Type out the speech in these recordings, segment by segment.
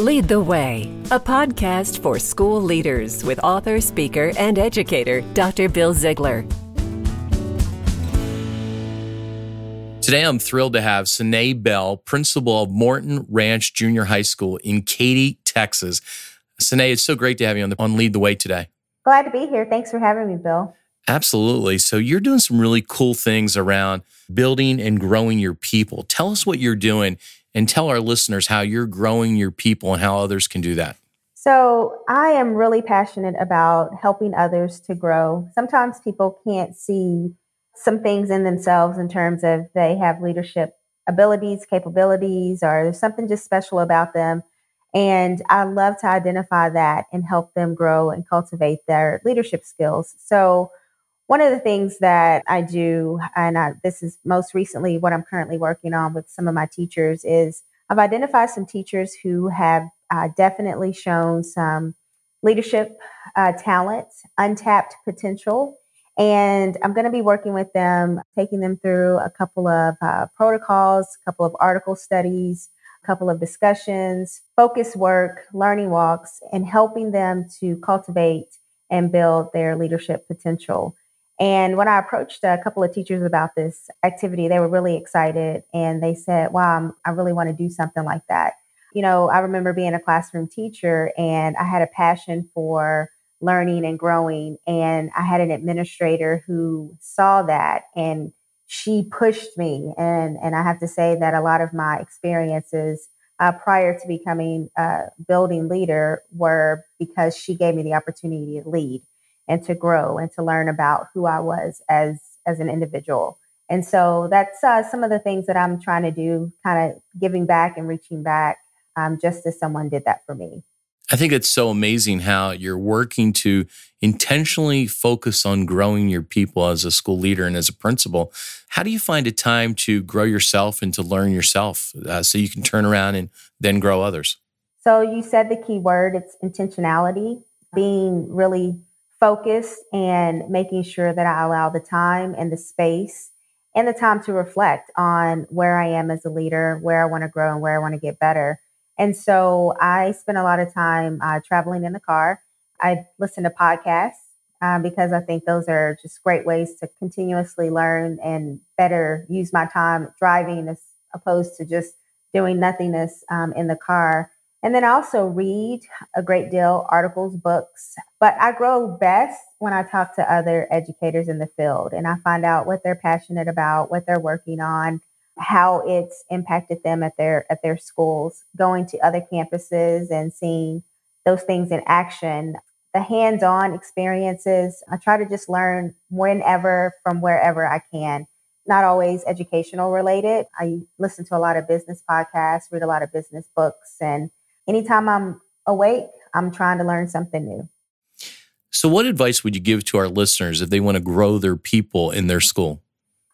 Lead the Way, a podcast for school leaders with author, speaker, and educator Dr. Bill Ziegler. Today, I'm thrilled to have Sanée Bell, principal of Morton Ranch Junior High School in Katy, Texas. Sanée, it's so great to have you on, the, on Lead the Way today. Glad to be here. Thanks for having me, Bill. Absolutely. So, you're doing some really cool things around building and growing your people. Tell us what you're doing and tell our listeners how you're growing your people and how others can do that. So, I am really passionate about helping others to grow. Sometimes people can't see some things in themselves in terms of they have leadership abilities, capabilities, or there's something just special about them. And I love to identify that and help them grow and cultivate their leadership skills. So, one of the things that I do, and I, this is most recently what I'm currently working on with some of my teachers, is I've identified some teachers who have uh, definitely shown some leadership uh, talent, untapped potential. And I'm going to be working with them, taking them through a couple of uh, protocols, a couple of article studies, a couple of discussions, focus work, learning walks, and helping them to cultivate and build their leadership potential. And when I approached a couple of teachers about this activity, they were really excited and they said, Wow, I'm, i really want to do something like that. You know, I remember being a classroom teacher and I had a passion for learning and growing. And I had an administrator who saw that and she pushed me. And, and I have to say that a lot of my experiences uh, prior to becoming a building leader were because she gave me the opportunity to lead and to grow and to learn about who I was as as an individual. And so that's uh, some of the things that I'm trying to do, kind of giving back and reaching back, um, just as someone did that for me. I think it's so amazing how you're working to intentionally focus on growing your people as a school leader and as a principal. How do you find a time to grow yourself and to learn yourself uh, so you can turn around and then grow others? So you said the key word it's intentionality, being really focused and making sure that I allow the time and the space and the time to reflect on where I am as a leader, where I want to grow, and where I want to get better. And so I spend a lot of time uh, traveling in the car. I listen to podcasts um, because I think those are just great ways to continuously learn and better use my time driving as opposed to just doing nothingness um, in the car. And then I also read a great deal, articles, books, but I grow best when I talk to other educators in the field and I find out what they're passionate about, what they're working on, how it's impacted them at their at their schools, going to other campuses and seeing those things in action. The hands-on experiences, I try to just learn whenever from wherever I can. Not always educational related. I listen to a lot of business podcasts, read a lot of business books and anytime I'm awake, I'm trying to learn something new. So, what advice would you give to our listeners if they want to grow their people in their school?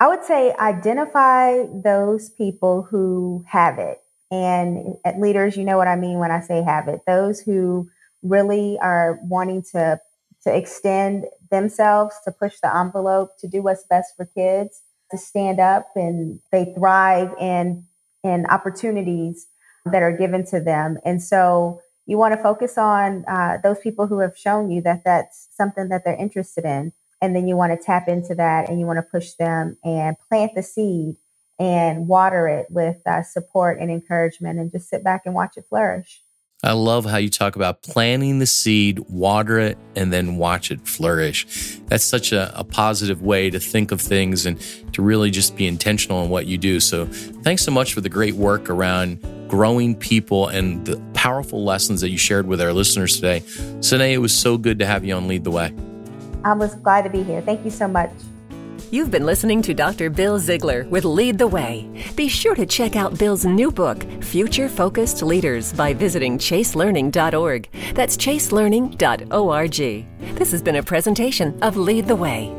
I would say identify those people who have it. And at leaders, you know what I mean when I say have it. Those who really are wanting to to extend themselves, to push the envelope, to do what's best for kids, to stand up and they thrive in in opportunities that are given to them. And so you want to focus on uh, those people who have shown you that that's something that they're interested in. And then you want to tap into that and you want to push them and plant the seed and water it with uh, support and encouragement and just sit back and watch it flourish. I love how you talk about planting the seed, water it, and then watch it flourish. That's such a, a, positive way to think of things and to really just be intentional in what you do. So, thanks so much for the great work around growing people and the powerful lessons that you shared with our listeners today. Sanée, it was so good to have you on Lead the Way. I was glad to be here. Thank you so much. You've been listening to Dr. Bill Ziegler with Lead the Way. Be sure to check out Bill's new book, Future Focused Leaders, by visiting chaselearning.org. That's chaselearning.org. This has been a presentation of Lead the Way.